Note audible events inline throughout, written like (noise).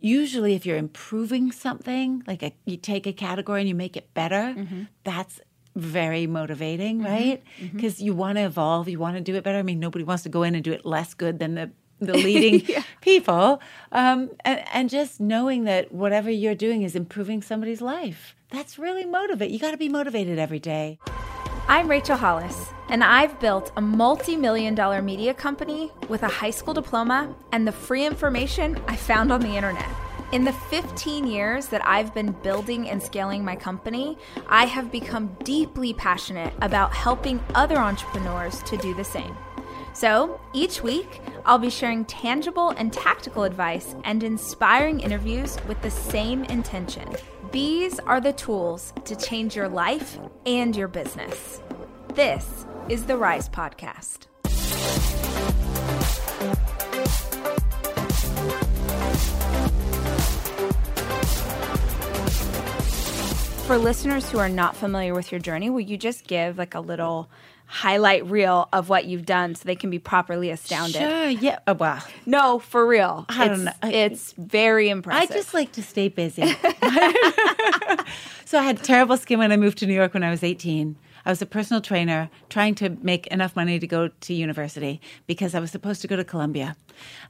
usually if you're improving something, like a, you take a category and you make it better, mm-hmm. that's very motivating, mm-hmm. right? Mm-hmm. Because you want to evolve, you want to do it better. I mean, nobody wants to go in and do it less good than the the (laughs) leading people, um, and, and just knowing that whatever you're doing is improving somebody's life. That's really motivate. You got to be motivated every day. I'm Rachel Hollis, and I've built a multi million dollar media company with a high school diploma and the free information I found on the internet. In the 15 years that I've been building and scaling my company, I have become deeply passionate about helping other entrepreneurs to do the same. So each week, I'll be sharing tangible and tactical advice and inspiring interviews with the same intention. These are the tools to change your life and your business. This is the Rise Podcast. For listeners who are not familiar with your journey, will you just give like a little highlight reel of what you've done so they can be properly astounded? Sure, yeah. Oh, wow. No, for real. I don't It's- know. I- it's very impressive. I just like to stay busy. (laughs) so I had terrible skin when I moved to New York when I was 18. I was a personal trainer trying to make enough money to go to university because I was supposed to go to Columbia.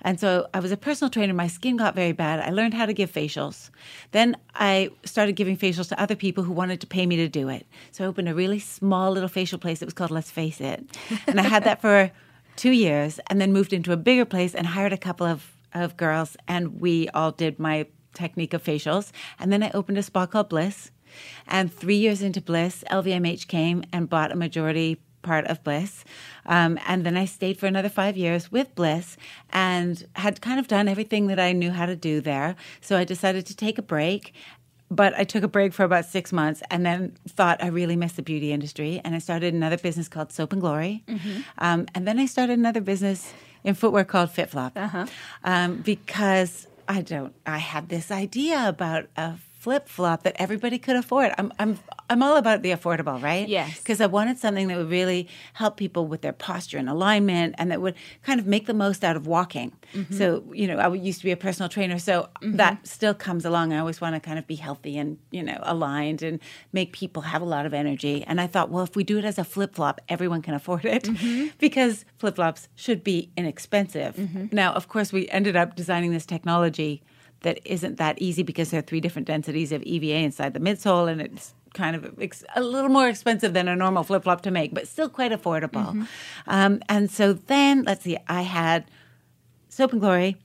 And so I was a personal trainer. My skin got very bad. I learned how to give facials. Then I started giving facials to other people who wanted to pay me to do it. So I opened a really small little facial place. It was called Let's Face It. And I had that for (laughs) two years and then moved into a bigger place and hired a couple of, of girls. And we all did my technique of facials. And then I opened a spa called Bliss. And three years into Bliss, LVMH came and bought a majority part of Bliss. Um, and then I stayed for another five years with Bliss and had kind of done everything that I knew how to do there. So I decided to take a break. But I took a break for about six months and then thought I really missed the beauty industry. And I started another business called Soap and Glory. Um, and then I started another business in footwear called FitFlop. Um, because I don't, I had this idea about a flip flop that everybody could afford. I'm, I'm, I'm all about the affordable, right? Yes. Because I wanted something that would really help people with their posture and alignment and that would kind of make the most out of walking. Mm-hmm. So, you know, I used to be a personal trainer, so mm-hmm. that still comes along. I always want to kind of be healthy and, you know, aligned and make people have a lot of energy. And I thought, well, if we do it as a flip flop, everyone can afford it mm-hmm. (laughs) because flip flops should be inexpensive. Now, of course, we ended up designing this technology that isn't that easy because there are three different densities of EVA inside the midsole, and it's kind of ex- a little more expensive than a normal flip flop to make, but still quite affordable. Mm-hmm. Um, and so then, let's see, I had Soap and Glory,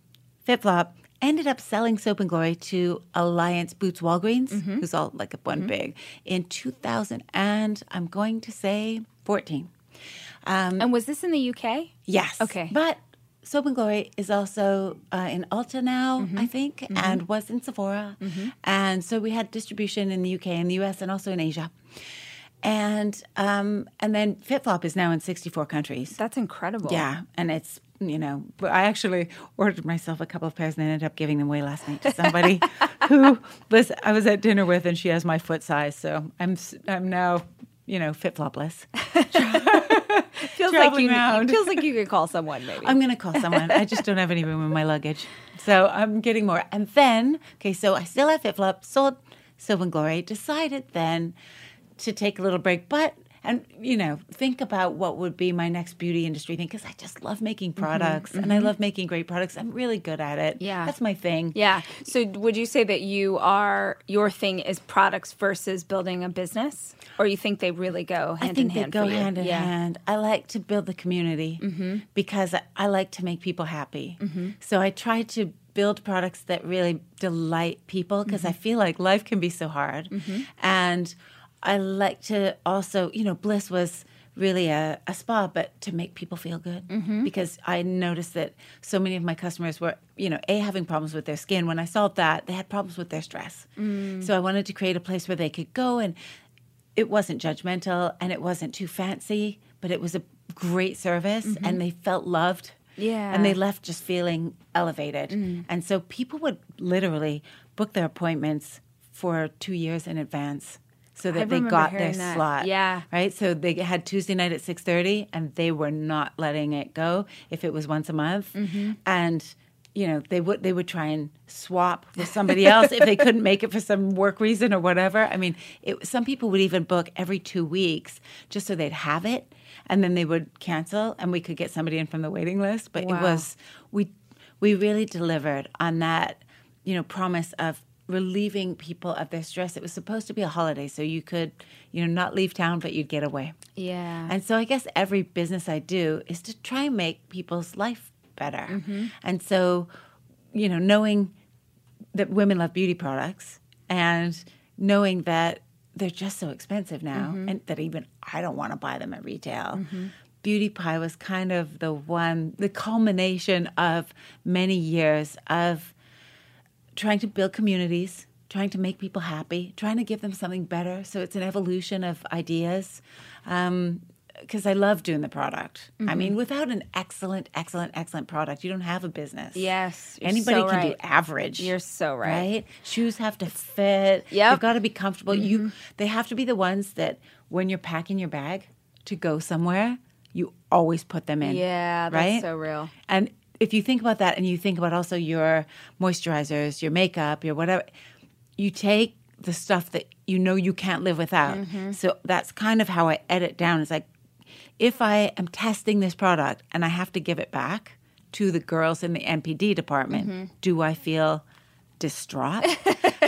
FitFlop, ended up selling Soap and Glory to Alliance Boots Walgreens, mm-hmm. who's all like one mm-hmm. big, in 2000, and I'm going to say 14. Um, and was this in the UK? Yes. Okay. But Soap and Glory is also uh, in Ulta now, I think, and was in Sephora. And so we had distribution in the UK and the US and also in Asia. And um, and then FitFlop is now in 64 countries. That's incredible. Yeah, and it's you know, I actually ordered myself a couple of pairs and ended up giving them away last night to somebody (laughs) who was I was at dinner with, and she has my foot size, so I'm I'm now you know fit flopless. (laughs) (laughs) feels like you. around. Feels like you could call someone maybe. I'm going to call someone. I just don't have any room in my luggage. So I'm getting more. And then, okay, so I still have FitFlop, sold Soap and Glory, decided then to take a little break, but and you know think about what would be my next beauty industry thing because i just love making mm-hmm. products and i mm-hmm. love making great products i'm really good at it Yeah. that's my thing yeah. So would you say that you are your thing is products versus building a business, or you think they really go hand I think in they hand? go for you? hand in yeah. hand. I like to build the community mm-hmm. because I, I like to make people happy. So I try to build products that really delight people because I feel like life can be so hard. And I like to also, you know, Bliss was really a, a spa, but to make people feel good mm-hmm. because I noticed that so many of my customers were, you know, A, having problems with their skin. When I solved that, they had problems with their stress. Mm. So I wanted to create a place where they could go and it wasn't judgmental and it wasn't too fancy, but it was a great service mm-hmm. and they felt loved. Yeah. And they left just feeling elevated. Mm. And so people would literally book their appointments for two years in advance so that they got their that. slot. Yeah. Right? So they had Tuesday night at 6.30 and they were not letting it go if it was once a month. Mm-hmm. And you know they would they would try and swap with somebody else if they couldn't make it for some work reason or whatever i mean it, some people would even book every two weeks just so they'd have it and then they would cancel and we could get somebody in from the waiting list but Wow. it was we we really delivered on that you know promise of relieving people of their stress it was supposed to be a holiday so you could you know not leave town but you'd get away Yeah. and so I guess every business I do is to try and make people's life better. Mm-hmm. And so, you know, knowing that women love beauty products and knowing that they're just so expensive now Mm-hmm. and that even I don't want to buy them at retail. Beauty Pie was kind of the one, the culmination of many years of trying to build communities, trying to make people happy, trying to give them something better. So it's an evolution of ideas. Because I love doing the product. Mm-hmm. I mean, without an excellent, excellent, excellent product, you don't have a business. Yes, you're Anybody so can right. do average. You're so right. Right? Shoes have to fit. Yeah, Mm-hmm. They've got to be comfortable. You they have to be the ones that when you're packing your bag to go somewhere, you always put them in. Yeah, that's right? so real. And if you think about that and you think about also your moisturizers, your makeup, your whatever, you take the stuff that you know you can't live without. Mm-hmm. So that's kind of how I edit down. It's like if I am testing this product and I have to give it back to the girls in the NPD department, Mm-hmm. do I feel distraught? (laughs) (laughs)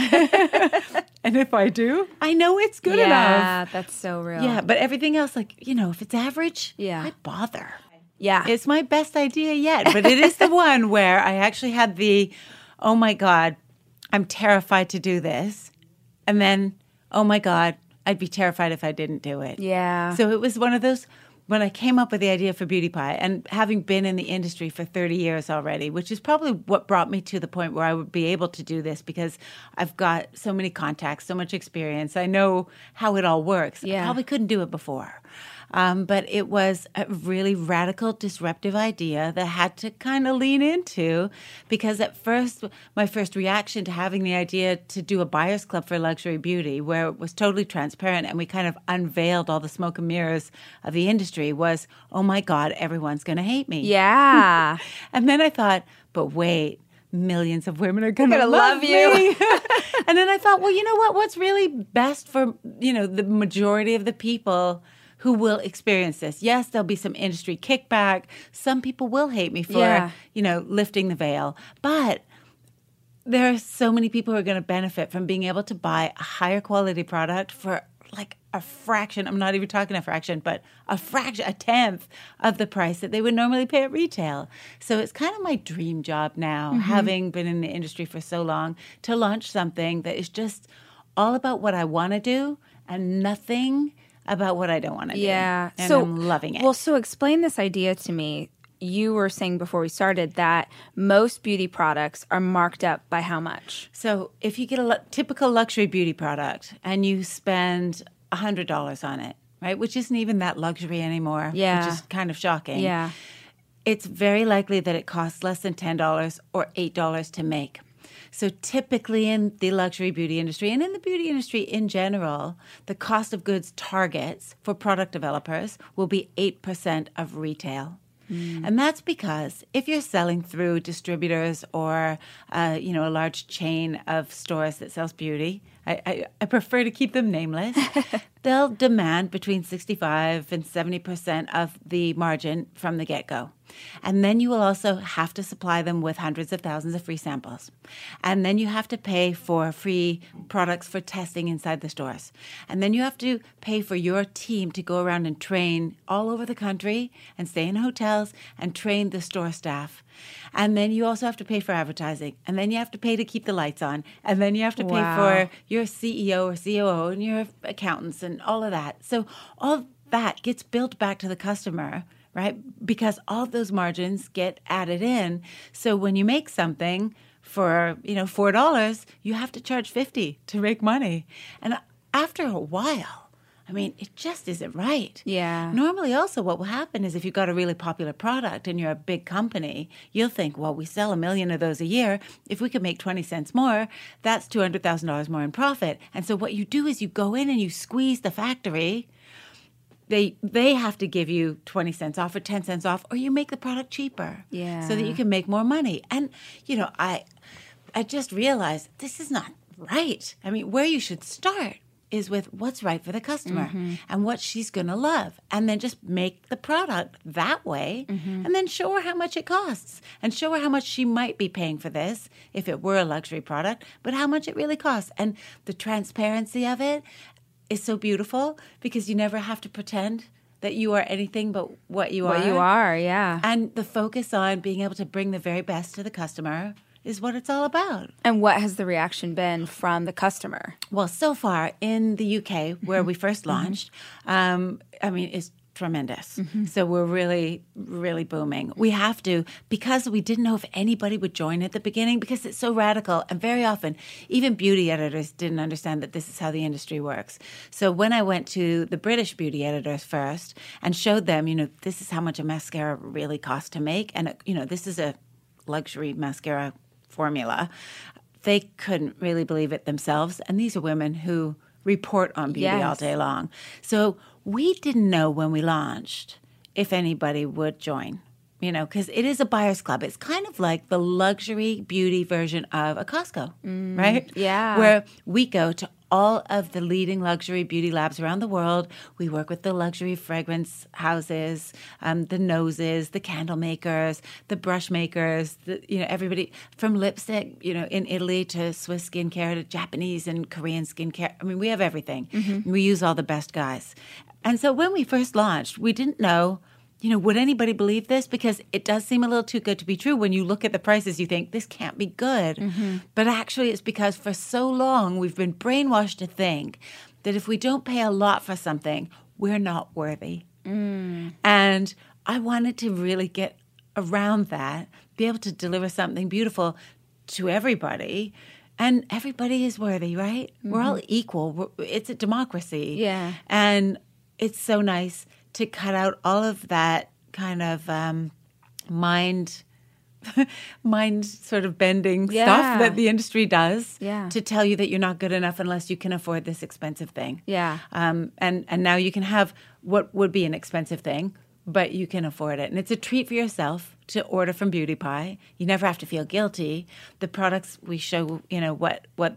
and if I do, I know it's good enough. yeah, that's so real. Yeah, but everything else, like, you know, if it's average, Yeah. I bother. Yeah. It's my best idea yet, but it is the (laughs) one where I actually had the, oh my God, I'm terrified to do this. And then, oh my God, I'd be terrified if I didn't do it. Yeah. So it was one of those when I came up with the idea for Beauty Pie and having been in the industry for 30 years already, which is probably what brought me to the point where I would be able to do this because I've got so many contacts, so much experience. I know how it all works. I Yeah. probably couldn't do it before. Um, but it was a really radical, disruptive idea that I had to kind of lean into because at first, my first reaction to having the idea to do a buyer's club for luxury beauty, where it was totally transparent and we kind of unveiled all the smoke and mirrors of the industry, was, oh my God, everyone's going to hate me. yeah. (laughs) And then I thought, but wait, millions of women are going to gonna love, love you. (laughs) and then I thought, well, you know what? What's really best for you know the majority of the people who will experience this? Yes, there'll be some industry kickback. Some people will hate me for Yeah. you know lifting the veil, but there are so many people who are going to benefit from being able to buy a higher quality product for like a fraction. I'm not even talking a fraction, but a fraction, a tenth of the price that they would normally pay at retail. So it's kind of my dream job now, mm-hmm. having been in the industry for so long, to launch something that is just all about what I want to do and nothing about what I don't want to do. Yeah. do. And so I'm loving it. Well, so explain this idea to me. You were saying before we started that most beauty products are marked up by how much? So if you get a typical luxury beauty product and you spend $100 on it, right, which isn't even that luxury anymore, Yeah. which is kind of shocking. Yeah. It's very likely that it costs less than $10 or $8 to make. So typically in the luxury beauty industry and in the beauty industry in general, the cost of goods targets for product developers will be 8% of retail. And that's because if you're selling through distributors or uh, you know a large chain of stores that sells beauty, I, I, I prefer to keep them nameless. (laughs) they'll demand between 65 and 70 percent of the margin from the get go. And then you will also have to supply them with hundreds of thousands of free samples. And then you have to pay for free products for testing inside the stores. And then you have to pay for your team to go around and train all over the country and stay in hotels and train the store staff. And then you also have to pay for advertising. And then you have to pay to keep the lights on. And then you have to pay Wow. for your CEO or COO and your accountants and all of that. So all that gets billed back to the customer, right? Because all of those margins get added in. So when you make something for, you know, four dollars, you have to charge fifty to make money. And after a while, I mean, it just isn't right. Yeah. Normally, also, what will happen is if you've got a really popular product and you're a big company, you'll think, well, we sell a million of those a year. If we could make 20 cents more, that's $200,000 more in profit. And so, what you do is you go in and you squeeze the factory they they have to give you 20 cents off or 10 cents off or you make the product cheaper Yeah. so that you can make more money. And you know i i just realized this is not right. I mean where you should start is with what's right for the customer mm-hmm. and what she's going to love and then just make the product that way mm-hmm. and then show her how much it costs and show her how much she might be paying for this if it were a luxury product but how much it really costs. And the transparency of it is so beautiful because you never have to pretend that you are anything but what you are. What you are, yeah. And the focus on being able to bring the very best to the customer is what it's all about. And what has the reaction been from the customer? Well, so far in the UK, where we first launched, um, I mean, it's tremendous. Mm-hmm. So we're really, really booming. We have to, because we didn't know if anybody would join at the beginning because it's so radical. And very often, even beauty editors didn't understand that this is how the industry works. So when I went to the British beauty editors first and showed them, you know, this is how much a mascara really costs to make, and, you know, this is a luxury mascara formula, they couldn't really believe it themselves. And these are women who report on beauty all day long. So we didn't know when we launched if anybody would join, you know, because it is a buyer's club. It's kind of like the luxury beauty version of a Costco, right? yeah. Where we go to all of the leading luxury beauty labs around the world. We work with the luxury fragrance houses, um, the noses, the candle makers, the brush makers, the, you know, everybody from lipstick, you know, in Italy to Swiss skincare to Japanese and Korean skincare. I mean, we have everything. We use all the best guys. And so when we first launched, we didn't know you know, would anybody believe this? Because it does seem a little too good to be true. When you look at the prices, you think this can't be good. Mm-hmm. But actually, it's because for so long we've been brainwashed to think that if we don't pay a lot for something, we're not worthy. Mm. And I wanted to really get around that, be able to deliver something beautiful to everybody. And everybody is worthy, right? We're all mm-hmm. equal. We're- It's a democracy. Yeah. And it's so nice to cut out all of that kind of um, mind (laughs) mind sort of bending Yeah. stuff that the industry does Yeah. to tell you that you're not good enough unless you can afford this expensive thing. Yeah. Um, and and now you can have what would be an expensive thing, but you can afford it, and it's a treat for yourself to order from Beauty Pie. You never have to feel guilty. The products we show, you know what what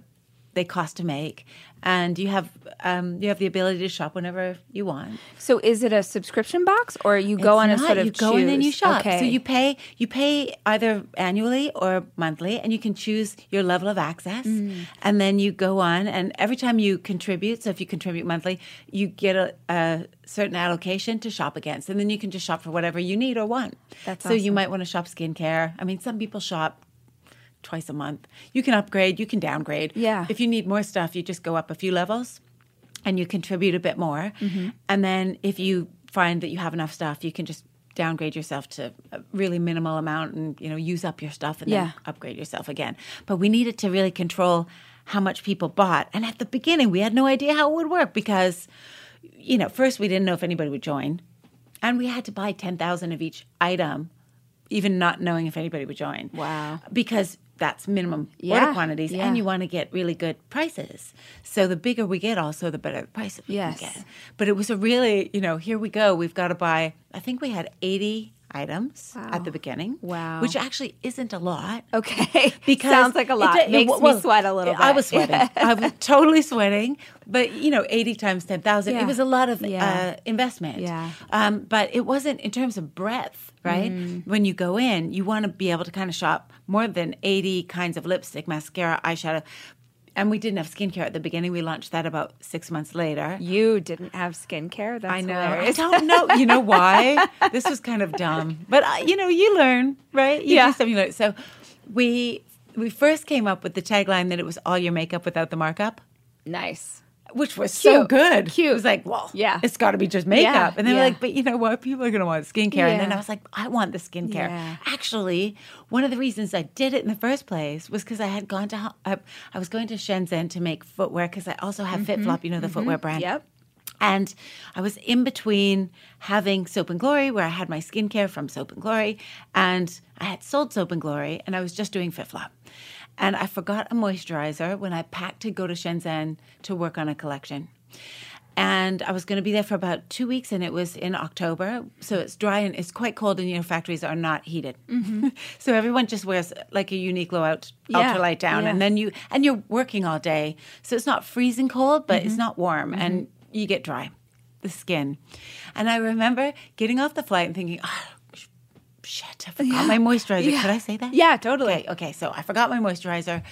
they cost to make, and you have um, you have the ability to shop whenever you want. So is it a subscription box or you go It's on not. sort of you go in and you shop. Okay. So you pay you pay either annually or monthly, and you can choose your level of access. Mm. And then you go on, and every time you contribute, so if you contribute monthly, you get a, a certain allocation to shop against, and then you can just shop for whatever you need or want. That's so you might want to shop skincare. I mean, some people shop twice a month. You can upgrade, you can downgrade. Yeah. If you need more stuff, you just go up a few levels and you contribute a bit more. Mm-hmm. And then if you find that you have enough stuff, you can just downgrade yourself to a really minimal amount and you know use up your stuff and Yeah. then upgrade yourself again. But we needed to really control how much people bought. And at the beginning, we had no idea how it would work because you know, first we didn't know if anybody would join. And we had to buy 10,000 of each item even not knowing if anybody would join. Wow. Because that's minimum Yeah, order quantities yeah. and you want to get really good prices. So the bigger we get also the better the prices we Yes. can get. But it was a really, you know, here we go. We've got to buy I think we had 80 items at the beginning. Wow. Which actually isn't a lot. Okay. (laughs) (laughs) Because Sounds like a lot. it- Makes well, me sweat a little bit. I was sweating. (laughs) I was totally sweating. But you know, eighty times ten thousand. Yeah. It was a lot of Yeah. uh, investment. Yeah. Um, but it wasn't in terms of breadth, right? Mm. When you go in, you want to be able to kind of shop more than eighty kinds of lipstick, mascara, eyeshadow. And we didn't have skincare at the beginning. We launched that about six months later. You didn't have skincare. That's I know. hilarious. I don't know. You know why? (laughs) this was kind of dumb, but uh, you know, you learn, right? You Yeah. do stuff you learn. So we we first came up with the tagline that it was all your makeup without the markup, Nice. Which was so good. Cute. It was like, well, Yeah. it's got to be just makeup. Yeah, And they were yeah. like, but you know what? People are going to want skincare. And then I was like, I want the skincare. Yeah. Actually, one of the reasons I did it in the first place was because I had gone to Ho- I, I was going to Shenzhen to make footwear because I also have FitFlop, mm-hmm. you know, the mm-hmm. footwear brand. Yep. And I was in between having Soap and Glory, where I had my skincare from Soap and Glory, and I had sold Soap and Glory, and I was just doing FitFlop. And I forgot a moisturizer when I packed to go to Shenzhen to work on a collection. and I was going to be there for about two weeks, and it was in October, so it's dry and it's quite cold, and you know factories are not heated, mm-hmm. (laughs) so everyone just wears like a Uniqlo out, Yeah, ultralight down, yeah. and then you and you're working all day, so it's not freezing cold, but it's mm-hmm. not warm, and mm-hmm. you get dry, the skin, and I remember getting off the flight and thinking, oh, shit, I forgot my moisturizer. Yeah. Could I say that? Yeah, totally. Okay, okay, so I forgot my moisturizer,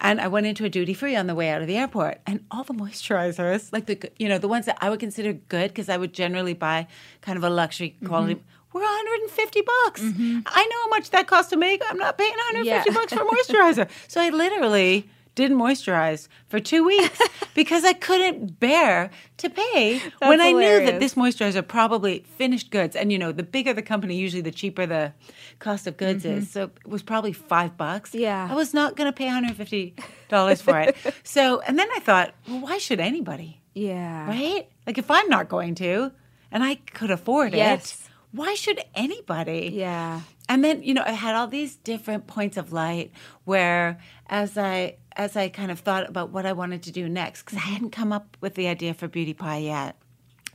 and I went into a duty free on the way out of the airport, and all the moisturizers, like the you know the ones that I would consider good because I would generally buy kind of a luxury quality. Mm-hmm. Were 150 bucks. I know how much that costs to make. I'm not paying 150 Yeah. bucks for moisturizer. (laughs) so I literally didn't moisturize for two weeks (laughs) because I couldn't bear to pay when I knew that this moisturizer probably finished goods. And you know, the bigger the company, usually the cheaper the cost of goods is. So it was probably five bucks. Mm-hmm. Yeah. I was not going to pay $150 for it. (laughs) So, and then I thought, well, why should anybody? Yeah. Right? Like if I'm not going to and I could afford Yes. it, why should anybody? Yeah. And then, you know, I had all these different points of light where as I as I kind of thought about what I wanted to do next, because I mm-hmm. hadn't come up with the idea for Beauty Pie yet,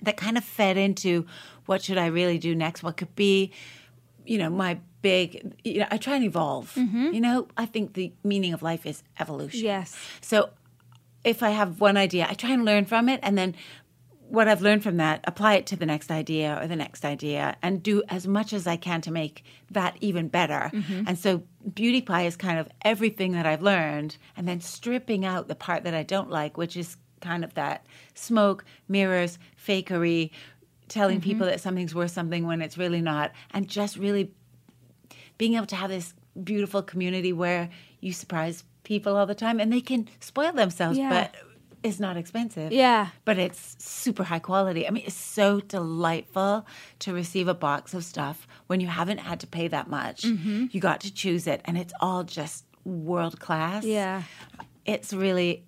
that kind of fed into what should I really do next? What could be, you know, my big you know, I try and evolve. Mm-hmm. You know, I think the meaning of life is evolution. Yes. So if I have one idea, I try and learn from it and then what I've learned from that, apply it to the next idea or the next idea and do as much as I can to make that even better. Mm-hmm. And so Beauty Pie is kind of everything that I've learned and then stripping out the part that I don't like, which is kind of that smoke, mirrors, fakery, telling mm-hmm. people that something's worth something when it's really not, and just really being able to have this beautiful community where you surprise people all the time and they can spoil themselves, Yeah. but it's not expensive. Yeah. But it's super high quality. I mean, it's so delightful to receive a box of stuff when you haven't had to pay that much. Mm-hmm. You got to choose it, and it's all just world class. Yeah. It's really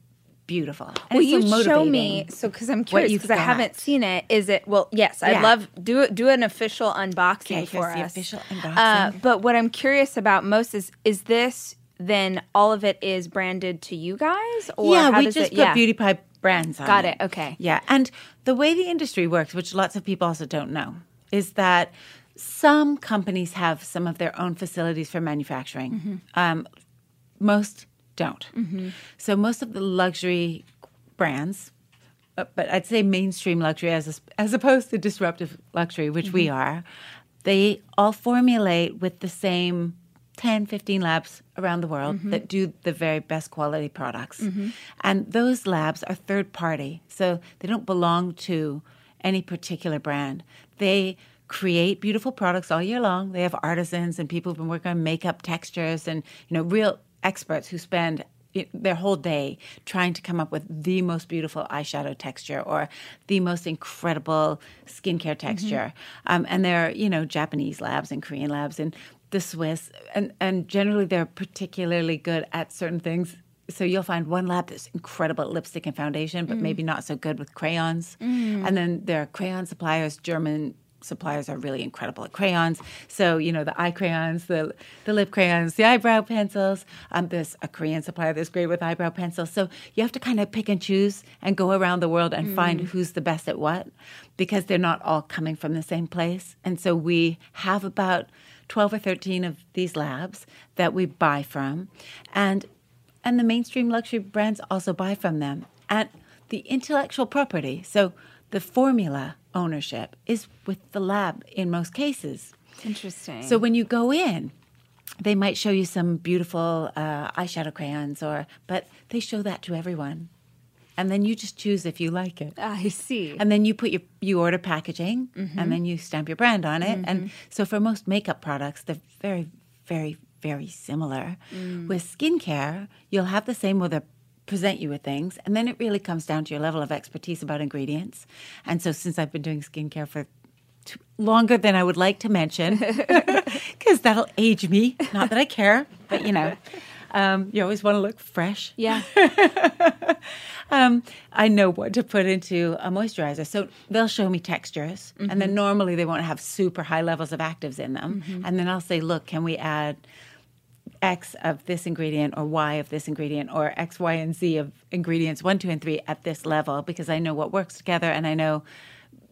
beautiful. And Well, it's so you show me so because I'm curious because I haven't seen it. Is it well? Yes, I'd love do do an official unboxing Okay, for the us. official Uh, but what I'm curious about most is is this then all of it is branded to you guys or yeah, we just it? put yeah. beauty pie brands on Got it, okay. Yeah, and the way the industry works, which lots of people also don't know, is that some companies have some of their own facilities for manufacturing. Mm-hmm. Um, most don't. So most of the luxury brands, uh, but I'd say mainstream luxury as as opposed to disruptive luxury, which we Mm-hmm. are, they all formulate with the same 10, 15 labs around the world Mm-hmm. that do the very best quality products. And those labs are third party, so they don't belong to any particular brand. They create beautiful products all year long. They have artisans and people who've been working on makeup textures and you know real experts who spend their whole day trying to come up with the most beautiful eyeshadow texture or the most incredible skincare mm-hmm. texture. Um, and they're, you know, Japanese labs and Korean labs and the Swiss. And, and generally, they're particularly good at certain things. So you'll find one lab that's incredible at lipstick and foundation, but mm. maybe not so good with crayons. Mm. And then there are crayon suppliers, German suppliers are really incredible at crayons. So, you know, the eye crayons, the the lip crayons, the eyebrow pencils. Um, there's a Korean supplier that's great with eyebrow pencils. So you have to kind of pick and choose and go around the world and find who's the best at what because they're not all coming from the same place. And so we have about 12 or 13 of these labs that we buy from. And and the mainstream luxury brands also buy from them. And the intellectual property, so the formula ownership, is with the lab in most cases. Interesting. So when you go in, they might show you some beautiful uh, eyeshadow crayons, or but they show that to everyone, and then you just choose if you like it. Ah, I see. And then you put your you order packaging, mm-hmm. and then you stamp your brand on it. And mm-hmm. so for most makeup products, they're very, very, very similar. Mm. With skincare, you'll have the same with they present you with things, and then it really comes down to your level of expertise about ingredients. And so since I've been doing skincare for t- longer than I would like to mention, (laughs) because that'll age me. Not that I care, but you know. Um, you always want to look fresh yeah. (laughs) um, I know what to put into a moisturizer. So they'll show me textures, and Mm-hmm. then normally they won't have super high levels of actives in them. And then I'll say, look, can we add X of this ingredient or Y of this ingredient or X, Y, and Z of ingredients one, two, and three at this level because I know what works together and I know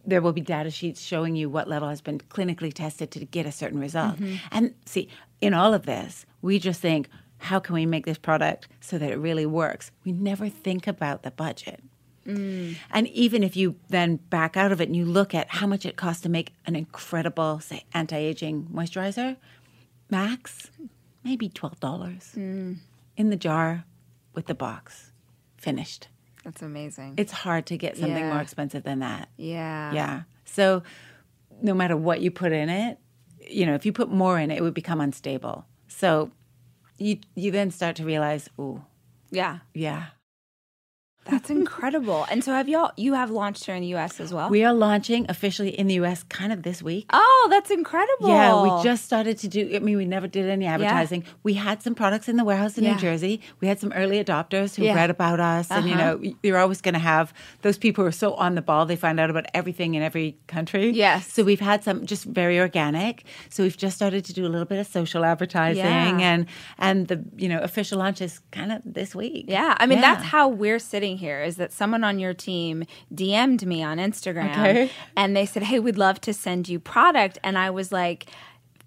there will be data sheets showing you what level has been clinically tested to get a certain result. Mm-hmm. And see, in all of this, we just think, how can we make this product so that it really works? We never think about the budget. Mm. And even if you then back out of it and you look at how much it costs to make an incredible, say, anti aging moisturizer, max, maybe $12 mm. in the jar with the box, finished. That's amazing. It's hard to get something Yeah. more expensive than that. yeah. Yeah. So no matter what you put in it, you know, if you put more in it, it would become unstable. So you you then start to realize, oh, Yeah. yeah. That's incredible. And so have y'all you have launched here in the US as well? We are launching officially in the US kind of this week. oh, that's incredible. Yeah, we just started to do. I mean, we never did any advertising. We had some products in the warehouse in Yeah. New Jersey. We had some early adopters who Yeah. read about us, and you Uh-huh. know, you're always going to have those people who are so on the ball. They find out about everything in every country. Yes. So we've had some just very organic. So we've just started to do a little bit of social advertising, Yeah. and and the you know official launch is kind of this week. Yeah, I mean Yeah. that's how we're sitting here. Is that someone on your team DM'd me on Instagram Okay. and they said, "Hey, we'd love to send you product," and I was like.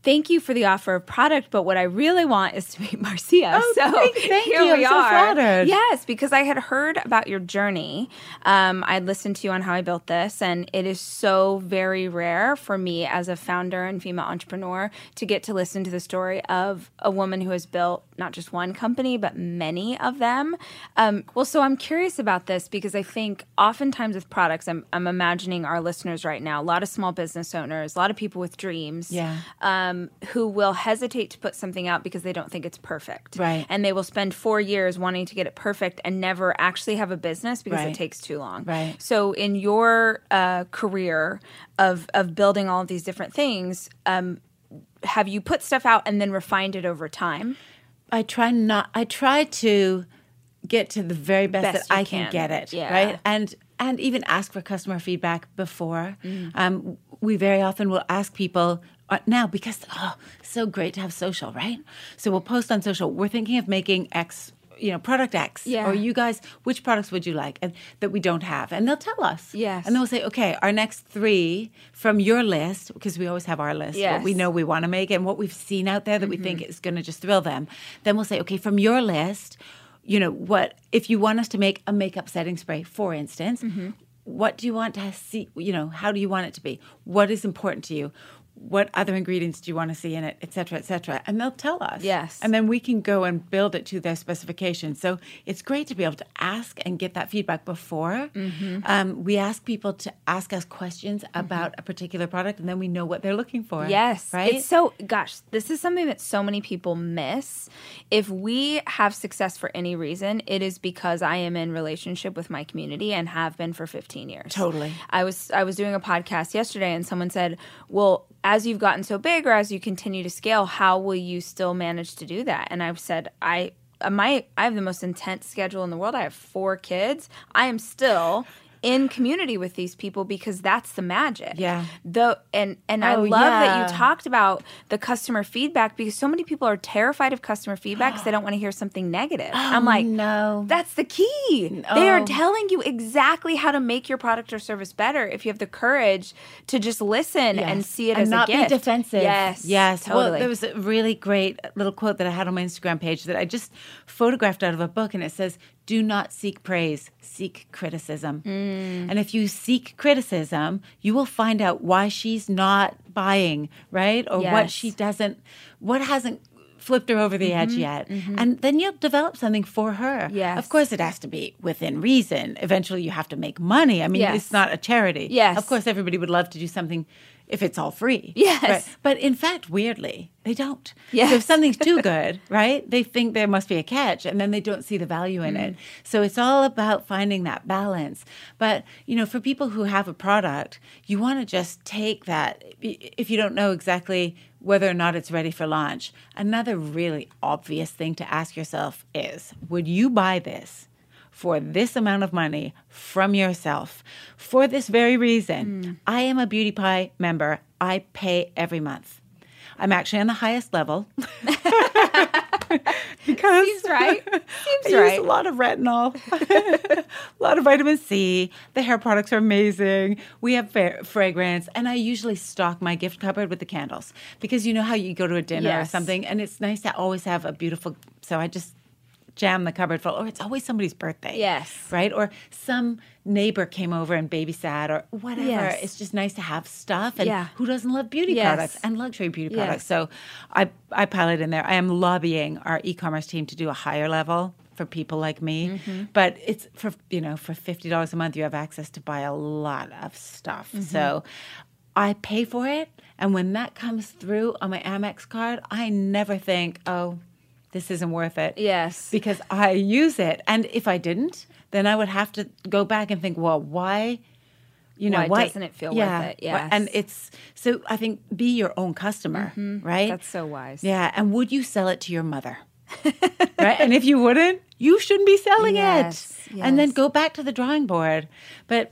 Thank you for the offer of product, but what I really want is to meet (laughs) Marcia. Oh, so thank- thank here you. we I'm so are. flattered. Yes, because I had heard about your journey. Um, I'd listened to you on how I built this, and it is so very rare for me as a founder and female entrepreneur to get to listen to the story of a woman who has built not just one company, but many of them. Um, well, so I'm curious about this because I think oftentimes with products, I'm, I'm imagining our listeners right now, a lot of small business owners, a lot of people with dreams Yeah. um, who will hesitate to put something out because they don't think it's perfect. Right. And they will spend four years wanting to get it perfect and never actually have a business because Right. it takes too long. Right. So, in your uh, career of, of building all of these different things, um, have you put stuff out and then refined it over time? I try not. I try to get to the very best, Best that I can, can. get it. Yeah. Right. And and even ask for customer feedback before. Mm. Um, we very often will ask people Uh, now because oh, so great to have social, right? So we'll post on social. We're thinking of making X. You know, product X, Yeah. or you guys, which products would you like, and that we don't have, and they'll tell us. Yes. and they'll say, okay, our next three from your list, because we always have our list, yes. what we know we want to make and what we've seen out there that we think mm-hmm. is going to just thrill them. Then we'll say, okay, from your list, you know, what if you want us to make a makeup setting spray, for instance, mm-hmm. what do you want to see? You know, how do you want it to be? What is important to you? What other ingredients do you want to see in it, et cetera, et cetera? And they'll tell us. Yes. And then we can go and build it to their specifications. So it's great to be able to ask and get that feedback before. Um, we ask people to ask us questions about a particular product, and then we know what they're looking for. Yes. Right? It's so, gosh, this is something that so many people miss. If we have success for any reason, it is because I am in relationship with my community and have been for 15 years. Totally. I was I was doing a podcast yesterday and someone said, "Well, as you've gotten so big or as you continue to scale, how will you still manage to do that?" And I've said, "I my I have the most intense schedule in the world. I have four kids. I am still in community with these people because that's the magic. Yeah. The and and I Oh, love that you talked about the customer feedback because so many people are terrified of customer feedback because they don't want to hear something negative. Oh, I'm like, Oh, no. that's the key. They are Oh. telling you exactly how to make your product or service better if you have the courage to just listen and see it and as not a gift. be defensive. Yes, yes. totally. Well, there was a really great little quote that I had on my Instagram page that I just photographed out of a book, and it says, "Do not seek praise, seek criticism." Mm. And if you seek criticism, you will find out why she's not buying, right, or what she doesn't, what hasn't flipped her over the Mm-hmm, edge yet. And then you'll develop something for her. Yes. Of course, it has to be within reason. Eventually, you have to make money. I mean, Yes. it's not a charity. Yes. Of course, everybody would love to do something if it's all free. (laughs) Yes. But in fact, weirdly, they don't. Yes. So if something's too (laughs) good, right, they think there must be a catch and then they don't see the value in Mm. it. So it's all about finding that balance. But, you know, for people who have a product, you want to just take that if you don't know exactly whether or not it's ready for launch. Another really obvious thing to ask yourself is, would you buy this? For this amount of money from yourself for this very reason. Hmm. I am a Beauty Pie member. I pay every month. I'm actually on the highest level. (laughs) because Seems right. (laughs) I Seems use right. a lot of retinol, a (laughs) lot of vitamin C. The hair products are amazing. We have fa- fragrance, and I usually stock my gift cupboard with the candles because you know how you go to a dinner or something, and it's nice to always have a beautiful. So I just jam the cupboard full, or it's always somebody's birthday. Yes. right. Or some neighbor came over and babysat, or whatever. Yes. It's just nice to have stuff, and Yeah. who doesn't love beauty Yes. products and luxury beauty Yes. products? So I I pilot in there. I am lobbying our e-commerce team to do a higher level for people like me. Mm-hmm. But it's for you know, for fifty dollars a month you have access to buy a lot of stuff. Mm-hmm. So I pay for it and when that comes through on my Amex card, I never think, Oh, this isn't worth it. Yes. Because I use it. And if I didn't, then I would have to go back and think, well, why you know Why doesn't it feel worth yeah, it? why- and it's so I think be your own customer, right? That's so wise. Yeah, and would you sell it to your mother? (laughs) right? And if you wouldn't, you shouldn't be selling Yes, it. And then go back to the drawing board. But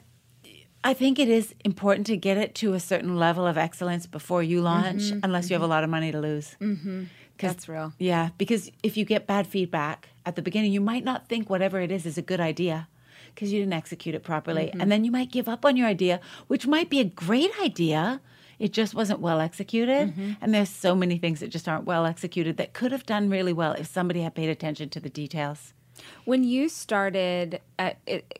I think it is important to get it to a certain level of excellence before you launch, Mm-hmm, unless you have a lot of money to lose. Mm-hmm. That's real. Yeah, because if you get bad feedback at the beginning, you might not think whatever it is is a good idea because you didn't execute it properly. Mm-hmm. And then you might give up on your idea, which might be a great idea. It just wasn't well executed. Mm-hmm. And there's so many things that just aren't well executed that could have done really well if somebody had paid attention to the details. When you started, at it,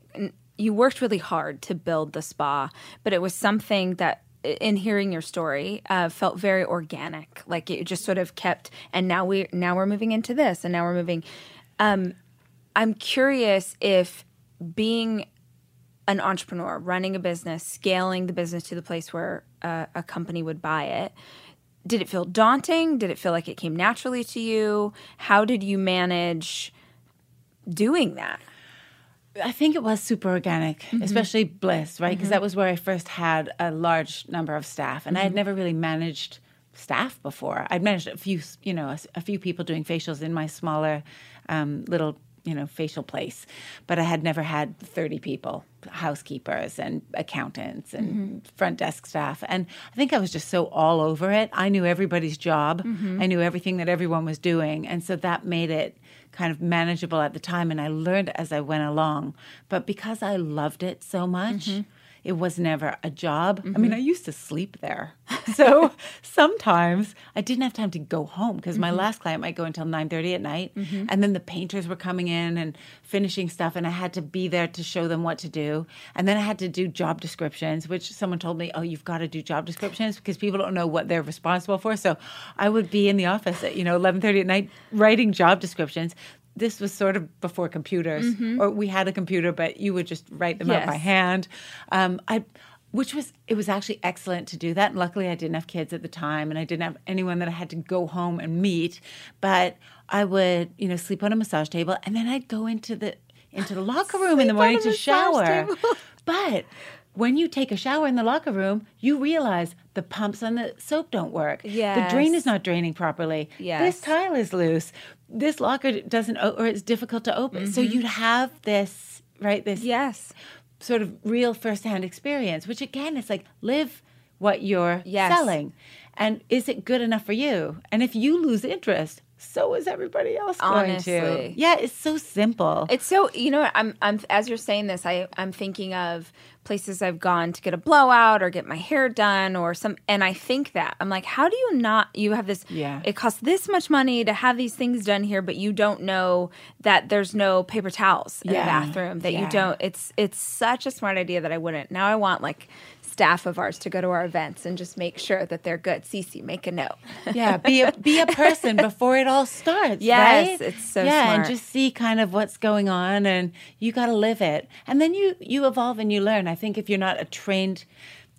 you worked really hard to build the spa, but it was something that, in hearing your story, uh, felt very organic. Like it just sort of kept. And now we now we're moving into this, and now we're moving. Um, I'm curious if being an entrepreneur, running a business, scaling the business to the place where uh, a company would buy it. Did it feel daunting? Did it feel like it came naturally to you? How did you manage doing that? I think it was super organic, Mm-hmm. especially Bliss, right? Because that was where I first had a large number of staff, and I Mm-hmm. had never really managed staff before. I'd managed a few, you know, a, a few people doing facials in my smaller um, little, you know, facial place, but I had never had thirty people, housekeepers and accountants and Mm-hmm. front desk staff, and I think I was just so all over it. I knew everybody's job, Mm-hmm. I knew everything that everyone was doing, and so that made it kind of manageable at the time and I learned as I went along. But because I loved it so much, Mm-hmm. It was never a job. I mean, I used to sleep there. (laughs) So sometimes I didn't have time to go home because Mm-hmm. my last client might go until 9:30 at night and then the painters were coming in and finishing stuff and I had to be there to show them what to do. And then I had to do job descriptions, which someone told me, "Oh, you've got to do job descriptions because people don't know what they're responsible for." So I would be in the office at, you know, 11:30 at night writing job descriptions this was sort of before computers, or we had a computer, but you would just write them out by hand. Um, I, which was it was actually excellent to do that. And luckily, I didn't have kids at the time, and I didn't have anyone that I had to go home and meet. But I would, you know, sleep on a massage table, and then I'd go into the into the locker room in the morning to shower. (laughs) But when you take a shower in the locker room, you realize the pumps on the soap don't work. The drain is not draining properly. Yes. This tile is loose. This locker doesn't, o- or it's difficult to open. So Mm-hmm. you'd have this, right? This Yes. sort of real firsthand experience, which again, it's like live what you're Yes. selling. And is it good enough for you? And if you lose interest, so is everybody else going to. Yeah, it's so simple. It's so you know I'm I'm as you're saying this I I'm thinking of places I've gone to get a blowout or get my hair done or some and I think that I'm like how do you not you have this Yeah. it costs this much money to have these things done here but you don't know that there's no paper towels in Yeah. the bathroom that Yeah. you don't it's it's such a smart idea that I wouldn't now I want like staff of ours to go to our events and just make sure that they're good Cece make a note (laughs) yeah, be a be a person (laughs) before it all starts. Yes, right? it's so yeah, and just see kind of what's going on, and you got to live it, and then you you evolve and you learn. I think if you're not a trained,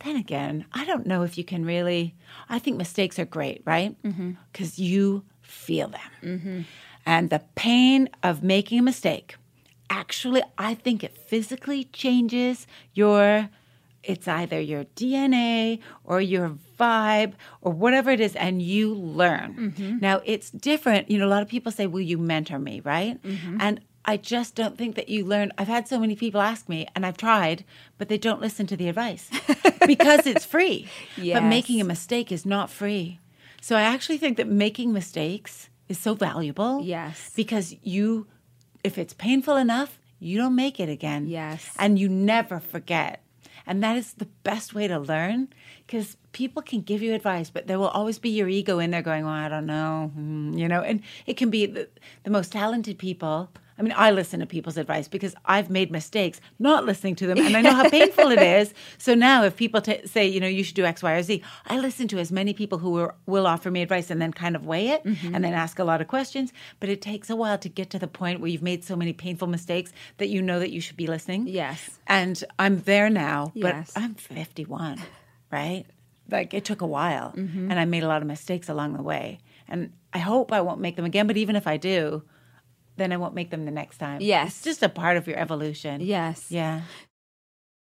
then again, I don't know if you can really. I think mistakes are great, right? Mm-hmm. Because you feel them, mm-hmm. and the pain of making a mistake. Actually, I think it physically changes your it's either your DNA or your vibe or whatever it is, and you learn. Mm-hmm. Now, it's different. You know, a lot of people say, Will you mentor me? Right. Mm-hmm. And I just don't think that you learn. I've had so many people ask me, and I've tried, but they don't listen to the advice (laughs) because it's free. But making a mistake is not free. So I actually think that making mistakes is so valuable. Yes. Because you, if it's painful enough, you don't make it again. Yes. And you never forget. And that is the best way to learn because people can give you advice, but there will always be your ego in there going, well, I don't know, mm, you know, and it can be the, the most talented people. I mean, I listen to people's advice because I've made mistakes not listening to them, and I know how (laughs) painful it is. So now, if people t- say, you know, you should do X, Y, or Z, I listen to as many people who are, will offer me advice and then kind of weigh it Mm-hmm. and then ask a lot of questions. But it takes a while to get to the point where you've made so many painful mistakes that you know that you should be listening. Yes. And I'm there now, but Yes. I'm 51, (laughs) right? Like it took a while, Mm-hmm. and I made a lot of mistakes along the way. And I hope I won't make them again. But even if I do, then I won't make them the next time. Yes. It's just a part of your evolution. Yes. Yeah.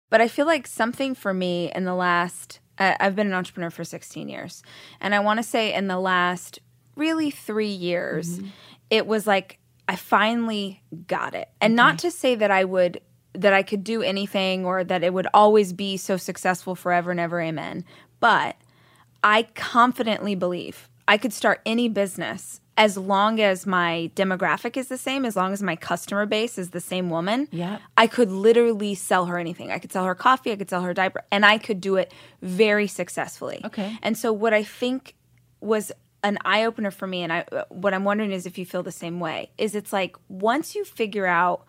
But I feel like something for me in the last, uh, I've been an entrepreneur for 16 years. And I want to say in the last really three years, it was like I finally got it. And not to say that I would, that I could do anything or that it would always be so successful forever and ever, amen. But I confidently believe I could start any business as long as my demographic is the same, as long as my customer base is the same woman. Yeah. I could literally sell her anything. I could sell her coffee, I could sell her diaper, and I could do it very successfully. Okay. And so what I think was an eye opener for me and I what I'm wondering is if you feel the same way is it's like once you figure out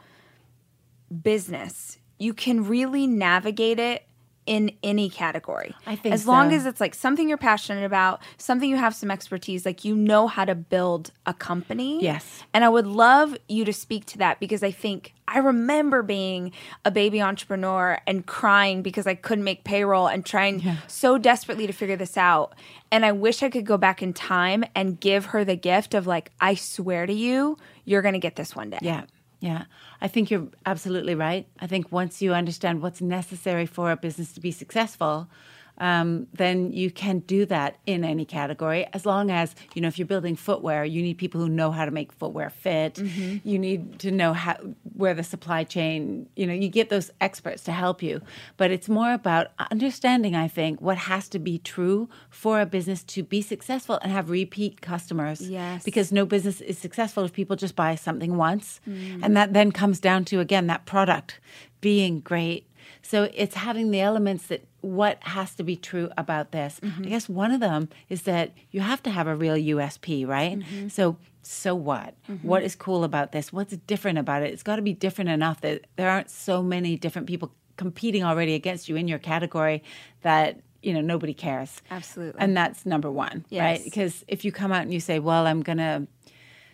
business, you can really navigate it in any category. I think as long as it's like something you're passionate about, something you have some expertise, like you know how to build a company. Yes. And I would love you to speak to that because I think I remember being a baby entrepreneur and crying because I couldn't make payroll and trying so desperately to figure this out. And I wish I could go back in time and give her the gift of like, I swear to you, you're going to get this one day. Yeah. Yeah. I think you're absolutely right. I think once you understand what's necessary for a business to be successful, um, then you can do that in any category as long as you know if you're building footwear you need people who know how to make footwear fit you need to know how where the supply chain you know you get those experts to help you but it's more about understanding i think what has to be true for a business to be successful and have repeat customers Yes. because no business is successful if people just buy something once. And that then comes down to, again, that product being great. So it's having the elements that what has to be true about this. I mm-hmm. guess one of them is that you have to have a real USP, right? Mm-hmm. So, so what? Mm-hmm. What is cool about this? What's different about it? It's got to be different enough that there aren't so many different people competing already against you in your category that you know nobody cares Absolutely. and that's number one right because if you come out and you say well i'm gonna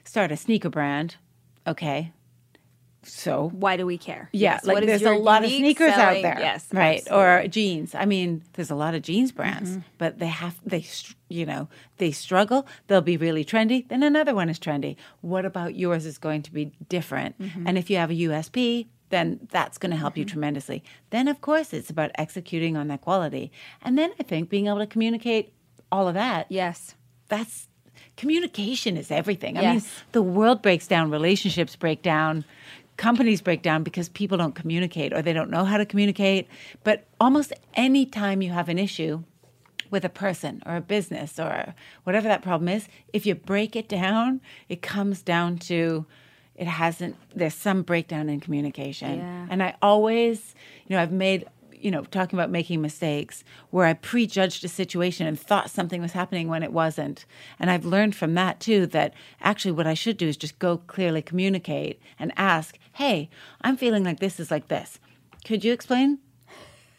start a sneaker brand okay so Why do we care? yeah Yes. like there's a lot of sneakers selling- out there Yes. right absolutely. Mm-hmm. or jeans i mean there's a lot of jeans brands but they have they you know they struggle they'll be really trendy then another one is trendy what about yours is going to be different Mm-hmm. and if you have a usp then that's going to help you tremendously then of course it's about executing on that quality and then i think being able to communicate all of that yes. that's communication is everything. I mean, Yes. the world breaks down, relationships break down, companies break down because people don't communicate or they don't know how to communicate. But almost any time you have an issue with a person or a business or whatever that problem is, if you break it down, it comes down to it hasn't there's some breakdown in communication. Yeah. And I always, you know, I've made you know, talking about making mistakes where I prejudged a situation and thought something was happening when it wasn't. And I've learned from that too that actually what I should do is just go clearly communicate and ask, hey, I'm feeling like this is like this. Could you explain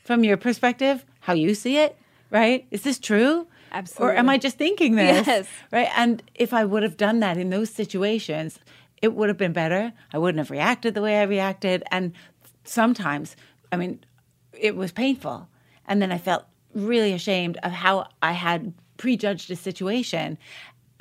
from your perspective how you see it? Right? Is this true? Absolutely. Or am I just thinking this? Yes. Right. And if I would have done that in those situations, it would have been better. I wouldn't have reacted the way I reacted. And sometimes, I mean, it was painful. And then I felt really ashamed of how I had prejudged a situation.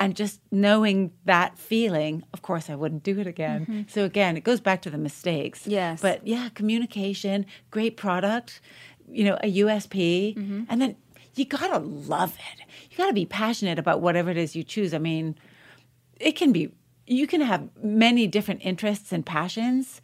And just knowing that feeling, of course, I wouldn't do it again. So, again, it goes back to the mistakes. Mm-hmm. Yes. But yeah, communication, great product, you know, a USP. Mm-hmm. And then you got to love it. You got to be passionate about whatever it is you choose. I mean, it can be you can have many different interests and passions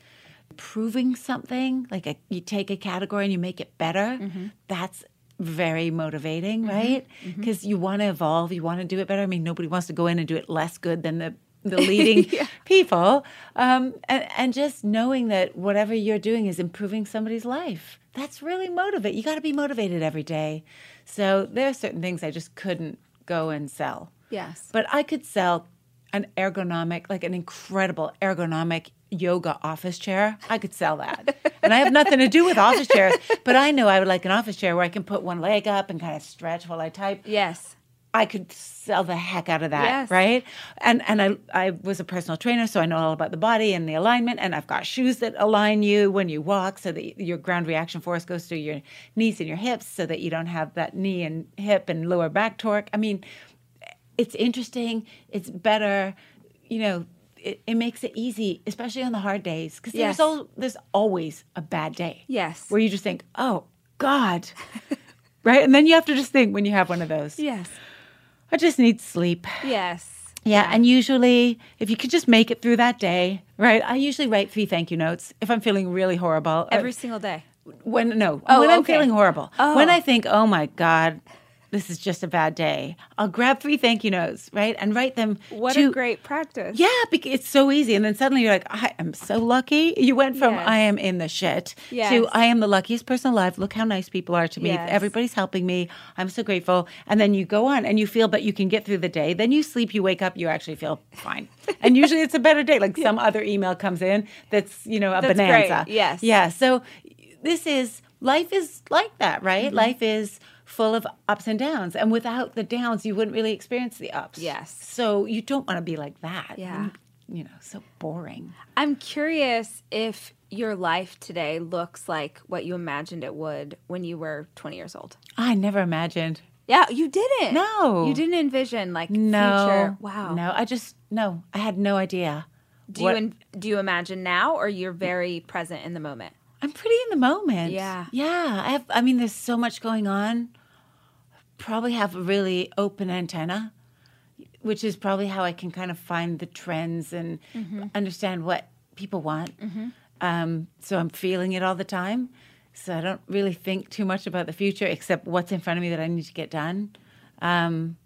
proving something like a, you take a category and you make it better that's very motivating, right? Because you want to evolve, you want to do it better. I mean, nobody wants to go in and do it less good than the the (laughs) leading people, um, and and just knowing that whatever you're doing is improving somebody's life. That's really motivate. You got to be motivated every day. So there are certain things I just couldn't go and sell. Yes. But I could sell an ergonomic, like an incredible ergonomic yoga office chair. I could sell that. and I have nothing to do with office chairs, but I know I would like an office chair where I can put one leg up and kind of stretch while I type. Yes. I could sell the heck out of that, Yes. right? And and I I was a personal trainer, so I know all about the body and the alignment. And I've got shoes that align you when you walk, so that your ground reaction force goes through your knees and your hips, so that you don't have that knee and hip and lower back torque. I mean, it's interesting. It's better, you know. It, it makes it easy, especially on the hard days, because Yes. there's al- there's always a bad day Yes. where you just think, oh God, (laughs) right? And then you have to just think when you have one of those. Yes. I just need sleep. Yes. Yeah, and usually if you could just make it through that day, right? I usually write three thank you notes if I'm feeling really horrible. Every Uh, single day. when no, Oh, when I'm feeling horrible. Oh. When I think, "Oh my god, this is just a bad day." I'll grab three thank you notes, right? And write them What to a great practice. yeah, because it's so easy. And then suddenly you're like, I am so lucky. You went from Yes. I am in the shit Yes. to I am the luckiest person alive. Look how nice people are to me. Yes. Everybody's helping me. I'm so grateful. And then you go on and you feel, but you can get through the day. Then you sleep, you wake up, you actually feel fine. (laughs) and usually it's a better day. Like some other email comes in that's, you know, a That's great. bonanza. Yes. Yeah. So this is, life is like that, right? Mm-hmm. Life is full of ups and downs. And without the downs, you wouldn't really experience the ups. Yes. So you don't want to be like that. Yeah. You know, so boring. I'm curious if your life today looks like what you imagined it would when you were 20 years old. I never imagined. Yeah, you didn't. No. You didn't envision like No. future. Wow. No, I just, no, I had no idea. Do what- you in, do you imagine now or you're very present in the moment? I'm pretty in the moment. Yeah. Yeah. I have, I mean, there's so much going on. Probably have a really open antenna, which is probably how I can kind of find the trends and Mm-hmm. understand what people want. Um, so I'm feeling it all the time. So I don't really think too much about the future except what's in front of me that I need to get done. Um,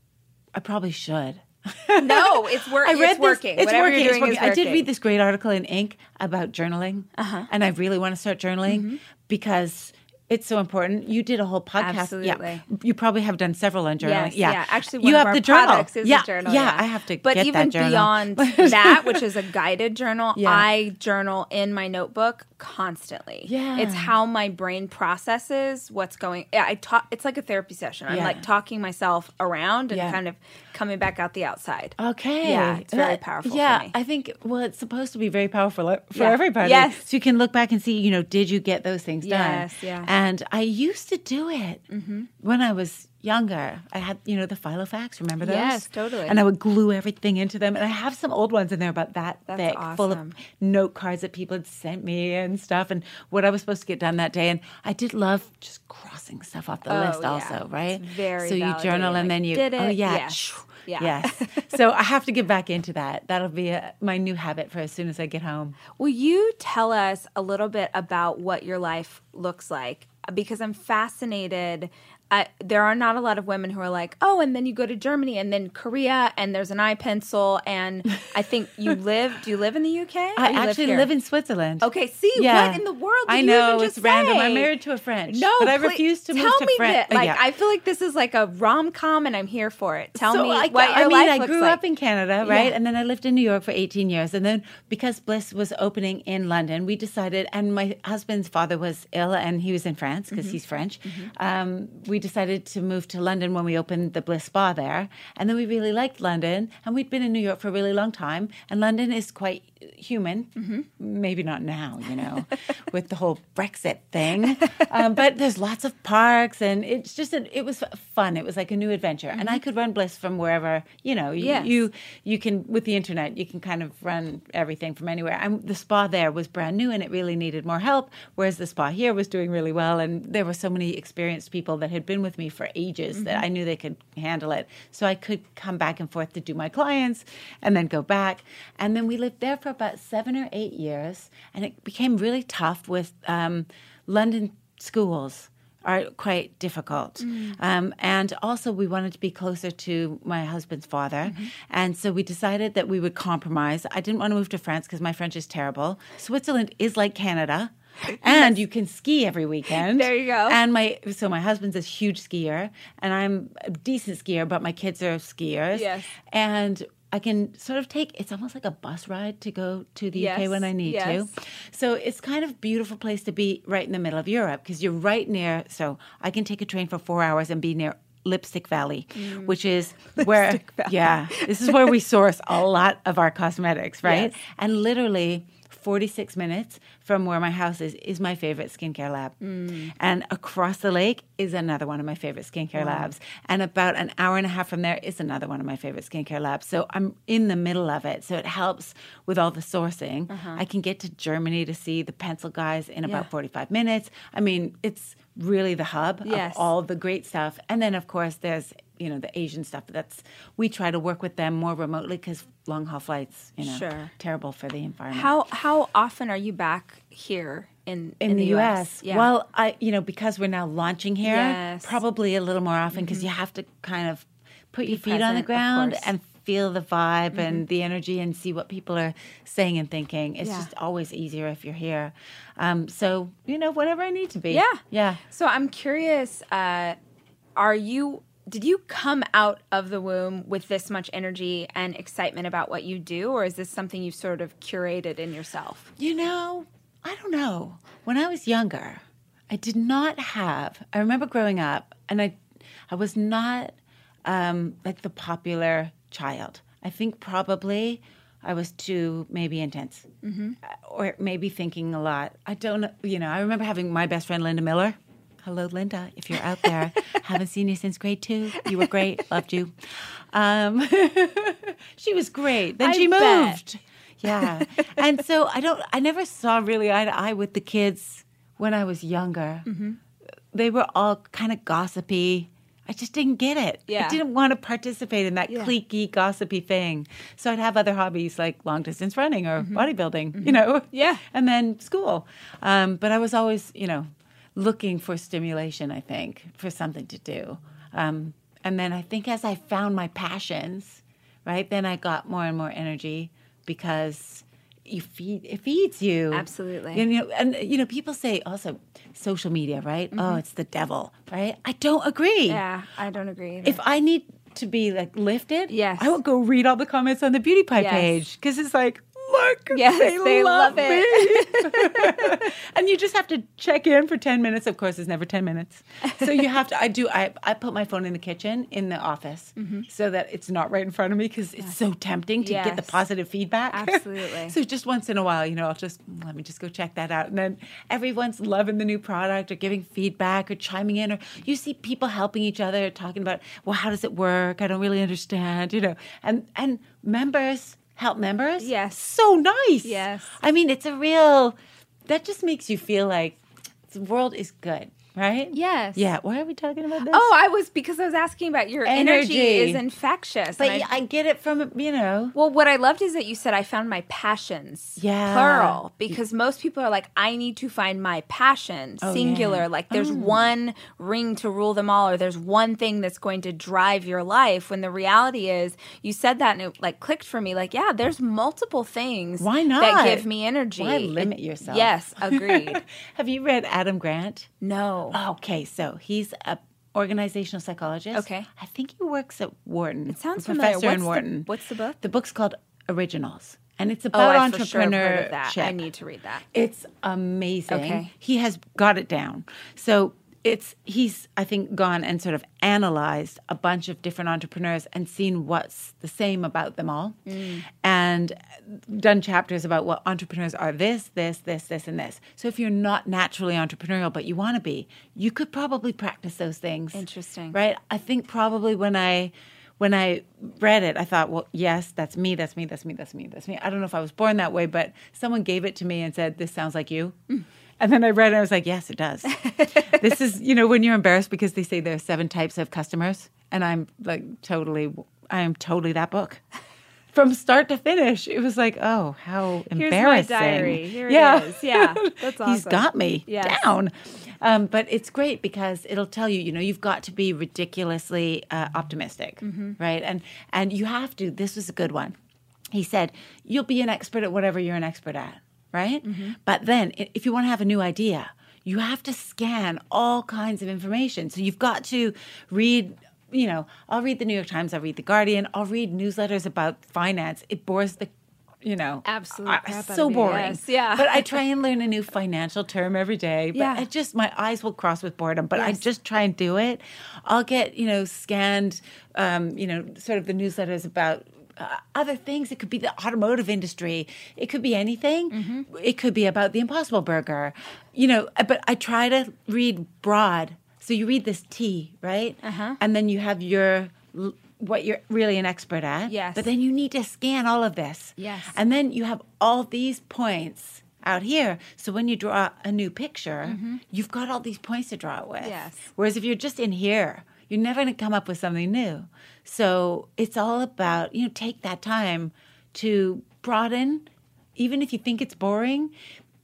I probably should. (laughs) No, it's, wor- I it's read this- working. It's Whatever working. you're it's doing is working. I did read this great article in Inc. about journaling, Uh-huh. and I really want to start journaling Mm-hmm. because it's so important. You did a whole podcast. Absolutely. Yeah, you probably have done several on journaling. Yes, yeah, yeah. Actually, one you of have our the journal. is yeah, a journal. Yeah, I have to. But get even that journal. But even beyond (laughs) that, which is a guided journal, Yeah. I journal in my notebook constantly. Yeah. it's how my brain processes what's going. Yeah, I talk. It's like a therapy session. I'm Yeah. like talking myself around and Yeah. kind of coming back out the outside. Okay. Yeah, it's very That- powerful for Yeah, me. I think. Well, it's supposed to be very powerful for Yeah. everybody. Yes. So you can look back and see, you know, did you get those things done? Yes, yeah. Mm-hmm. And I used to do it mm-hmm. when I was younger. I had, you know, the Filofax. Remember those? Yes, totally. And I would glue everything into them. And I have some old ones in there about that That's thick, full of note cards that people had sent me and stuff, and what I was supposed to get done that day. And I did love just crossing stuff off the Oh, list, yeah. also, right? It's very so you journal validating, and then you did Oh yeah. Yes. Yeah. Yes. (laughs) so I have to get back into that. That'll be a, my new habit for as soon as I get home. Will you tell us a little bit about what your life looks like? Because I'm fascinated. I, there are not a lot of women who are like, oh, and then you go to Germany and then Korea and there's an eye pencil. And (laughs) I think you live, do you live in the UK? I actually here? live, in Switzerland. Okay, see, Yeah. what in the world I you know even it's just random. say? I'm married to a French. No, but I please- refuse to tell move to me that- Like, I feel like this is like a rom com, and I'm here for it. Tell so me I, what I your mean, life I grew like. up in Canada, right? Yeah. And then I lived in New York for 18 years. And then because Bliss was opening in London, we decided, and my husband's father was ill and he was in France because Mm-hmm. he's French. Um, we decided to move to London when we opened the Bliss Spa there. And then we really liked London. And we'd been in New York for a really long time. And London is quite human. Mm-hmm. Maybe not now, you know, (laughs) with the whole Brexit thing. Um, but there's lots of parks and it's just, a, it was fun. It was like a new adventure. And I could run Bliss from wherever, you know, you, Yes. you, you can, with the internet, you can kind of run everything from anywhere. And the spa there was brand new and it really needed more help. Whereas the spa here was doing really well. And there were so many experienced people that had been with me for ages that I knew they could handle it. So I could come back and forth to do my clients and then go back. And then we lived there for about seven or eight years. And it became really tough with um, London schools. are quite difficult. Mm. Um, and also, we wanted to be closer to my husband's father. Mm-hmm. And so we decided that we would compromise. I didn't want to move to France because my French is terrible. Switzerland is like Canada. (laughs) And you can ski every weekend. There you go. And my so my husband's a huge skier, and I'm a decent skier, but my kids are skiers. Yes. And I can sort of take it's almost like a bus ride to go to the Yes, UK when I need yes. to. So it's kind of beautiful place to be right in the middle of Europe because you're right near. So I can take a train for four hours and be near Lipstick Valley, mm. which is where yeah, this is where we source a lot of our cosmetics, (laughs) right? Yes. And literally. 46 minutes from where my house is is my favorite skincare lab. Mm. And across the lake is another one of my favorite skincare labs. And about an hour and a half from there is another one of my favorite skincare labs. So I'm in the middle of it. So it helps with all the sourcing. Uh-huh. I can get to Germany to see the pencil guys in about Yeah. 45 minutes. I mean, it's really the hub Yes. of all the great stuff. And then of course there's, you know, the Asian stuff. That's we try to work with them more remotely cuz long haul flights, you know, Sure. terrible for the environment How how often are you back here in in, the, US. Yeah. Well, I you know because we're now launching here, Yes. Mm-hmm. probably a little more often because you have to kind of put your feet on the ground. Mm-hmm. and feel the vibe and the energy and see what people are saying and thinking. It's Yeah. just always easier if you're here. Um, so you know whatever I need to be. Yeah. yeah. So I'm curious, uh, are you did you come out of the womb with this much energy and excitement about what you do, or is this something you've sort of curated in yourself? You know, I don't know. When I was younger, I did not have. I remember growing up, and I, I was not um, like the popular child. I think probably I was too maybe intense, mm-hmm. or maybe thinking a lot. I don't know. You know, I remember having my best friend Linda Miller. Hello, Linda. If you're out there, (laughs) haven't seen you since grade two. You were great. Loved you. Um, (laughs) she was great. Then I she bet. moved. Yeah. and so I don't, I never saw really eye to eye with the kids when I was younger. Mm-hmm. They were all kind of gossipy. I just didn't get it. Yeah. I didn't want to participate in that Yeah. cliquey, gossipy thing. So I'd have other hobbies like long distance running or bodybuilding, you know? Mm-hmm. Yeah. And then school. Um, but I was always, you know, looking for stimulation, I think, for something to do. Um, and then I think as I found my passions, right, then I got more and more energy because you feed it feeds you Absolutely. and, you know and you know people say also social media right oh it's the devil right i don't agree Yeah, I don't agree. Either. if I need to be like lifted, Yes. I will go read all the comments on the beauty pie Yes. page because it's like, look, Yes, they, they love, love it. (laughs) and you just have to check in for ten minutes. Of course, it's never ten minutes, so you have to. I do. I I put my phone in the kitchen in the office mm-hmm. so that it's not right in front of me because it's so tempting to get the positive feedback. Absolutely. (laughs) so just once in a while, you know, I'll just let me just go check that out, and then everyone's loving the new product or giving feedback or chiming in, or you see people helping each other, talking about, well, how does it work? I don't really understand, you know, and and members help members. Yes. so nice. Yes. I mean, it's a real. That just makes you feel like the world is good, right? Yes. Yeah. Why are we talking about this? Oh, I was because I was asking about your energy, Energy. is infectious. but I- I get it from you know. Well, what I loved is that you said I found my passions. Yeah. Plural. Because most people are like, I need to find my passion. singular. Oh, yeah. Like there's mm. one ring to rule them all, or there's one thing that's going to drive your life. When the reality is, you said that and it like clicked for me. Like, yeah, there's multiple things Why not? that give me energy. Why limit yourself? Yes, (laughs) agreed. Have you read Adam Grant? no. Oh. Okay, so he's a organizational psychologist. Okay. I think he works at Wharton. It sounds familiar. professor What's in the- Wharton. what's the book? The book's called Originals, and it's Oh, about sure entrepreneurship. that. I need to read that. It's amazing. Okay. He has got it down. So it's he's I think gone and sort of analyzed a bunch of different entrepreneurs and seen what's the same about them all, Mm. and done chapters about what entrepreneurs are this, this, this, this, and this. So if you're not naturally entrepreneurial but you want to be, you could probably practice those things. Interesting. right? I think probably when I when I read it, I thought, well, yes, that's me, that's me, that's me, that's me, that's me. I don't know if I was born that way, but someone gave it to me and said, "This sounds like you." And then I read it, and I was like, yes, it does. (laughs) this is, you know, when you're embarrassed because they say there are seven types of customers, and I'm like totally, I am totally that book. from start to finish. It was like, oh, how embarrassing. Here's my diary. Here yeah. is. Yeah, (laughs) that's awesome. He's got me Yes. down. Um, but it's great because it'll tell you, you know, you've got to be ridiculously uh, optimistic, Mm-hmm. right? And and you have to. This was a good one. He said, you'll be an expert at whatever you're an expert at, right? Mm-hmm. But then, if you want to have a new idea, you have to scan all kinds of information. So you've got to read. You know, I'll read the New York Times. I'll read the Guardian. I'll read newsletters about finance. It bores the, you know, Absolute I- so boring. yes, yeah. But I (laughs) try and learn a new financial term every day. But Yeah. I just my eyes will cross with boredom. But I just try and do it. I'll get you know scanned, um, you know, sort of the newsletters about. Uh, other things. It could be the automotive industry. It could be anything. Mm-hmm. It could be about the Impossible Burger. You know, uh, but I try to read broad. So you read this T, right? Uh-huh. And then you have your what you're really an expert at. Yes. But then you need to scan all of this. Yes. And then you have all these points out here. So when you draw a new picture, you've got all these points to draw it with. Mm-hmm. Yes. Whereas if you're just in here, you're never going to come up with something new. So it's all about, you know, take that time to broaden, even if you think it's boring.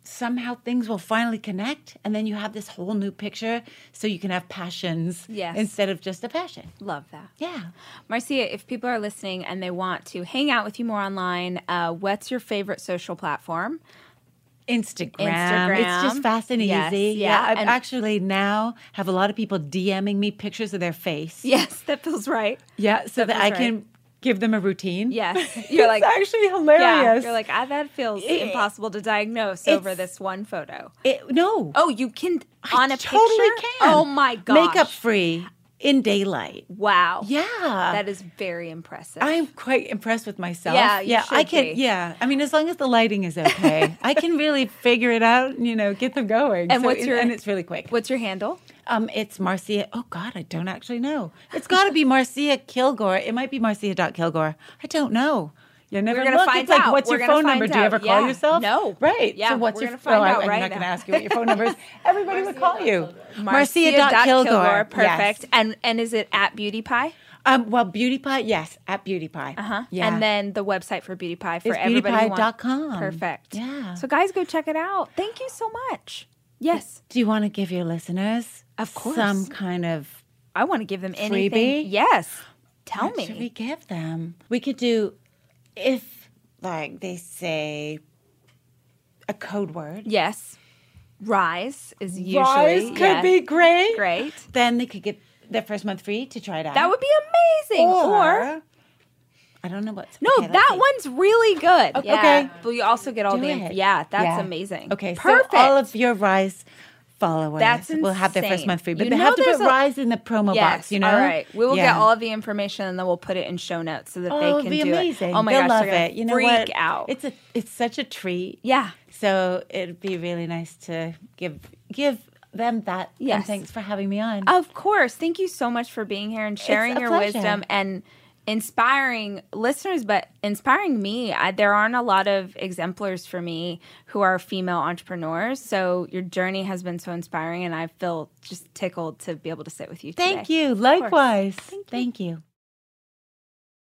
Somehow things will finally connect, and then you have this whole new picture, so you can have passions Yes. instead of just a passion. Love that. Yeah. Marcia, if people are listening and they want to hang out with you more online, uh, what's your favorite social platform? Instagram. Instagram. It's just fast and Yes, easy. yeah, I actually now have a lot of people DMing me pictures of their face. Yes, that feels right. Yeah, so That that, I can give them a routine. Yes. (laughs) You're like- actually Yeah, hilarious. you're like, ah, that feels It- impossible to diagnose over this one photo. It- no. Oh, you can I on a totally picture? can. Oh my god. Makeup free in daylight. Wow. Yeah. That is very impressive. I'm quite impressed with myself. Yeah, you yeah, I can. be. Yeah, I mean, as long as the lighting is okay, (laughs) I can really figure it out. and, You know, get them going. And what's your- and it's really quick. What's your handle? Um, it's Marcia. Oh God, I don't actually know. It's got to be Marcia Kilgore. It might be Marcia.Kilgore. I don't know. You never We're gonna look. find it's like, out. what's We're your phone number? find Do you ever call Yeah. yourself? No. Right. Yeah, So what's we're your? I- out I'm right not going to ask you what your phone number is. (laughs) Everybody would call you. Marcia.Kilgore. Perfect. Yes. And and is it at Beauty Pie? Um, well, Beauty Pie, yes, at Beauty Pie. Uh huh. Yeah. And then the website for Beauty Pie for It's everybody. beautypie.com. Perfect. Yeah. So guys, go check it out. Thank you so much. Yes, Do you want to give your listeners, Of course. some kind of I want to give them anything. Freebie? Yes. Tell me. Should we give them? We could do if like they say a code word. Yes. Rise is usually Rise could yeah, be great. great. Then they could get their first month free to try it out. That would be amazing. Or, I don't know what. no, okay, that see. one's really good. O- Yeah. okay. But you also get all Do the it. yeah. That's Yeah. amazing. Okay, Perfect. So all of your Rise followers That's will have their first insane. month free, but You they have to put a- Rise in the promo Yes. box. You know. All right. We will get all of the information and then we'll put it in show notes so that Oh, they can be do amazing. it. Oh my They'll gosh, love it. You know freak what? out. It's a it's such a treat. yeah. So it'd be really nice to give give them that. Yes. And thanks for having me on. Of course. Thank you so much for being here and sharing your pleasure. wisdom and inspiring listeners, but inspiring me. I, there aren't a lot of exemplars for me who are female entrepreneurs. So your journey has been so inspiring, and I feel just tickled to be able to sit with you today. Thank you. Likewise. Thank you.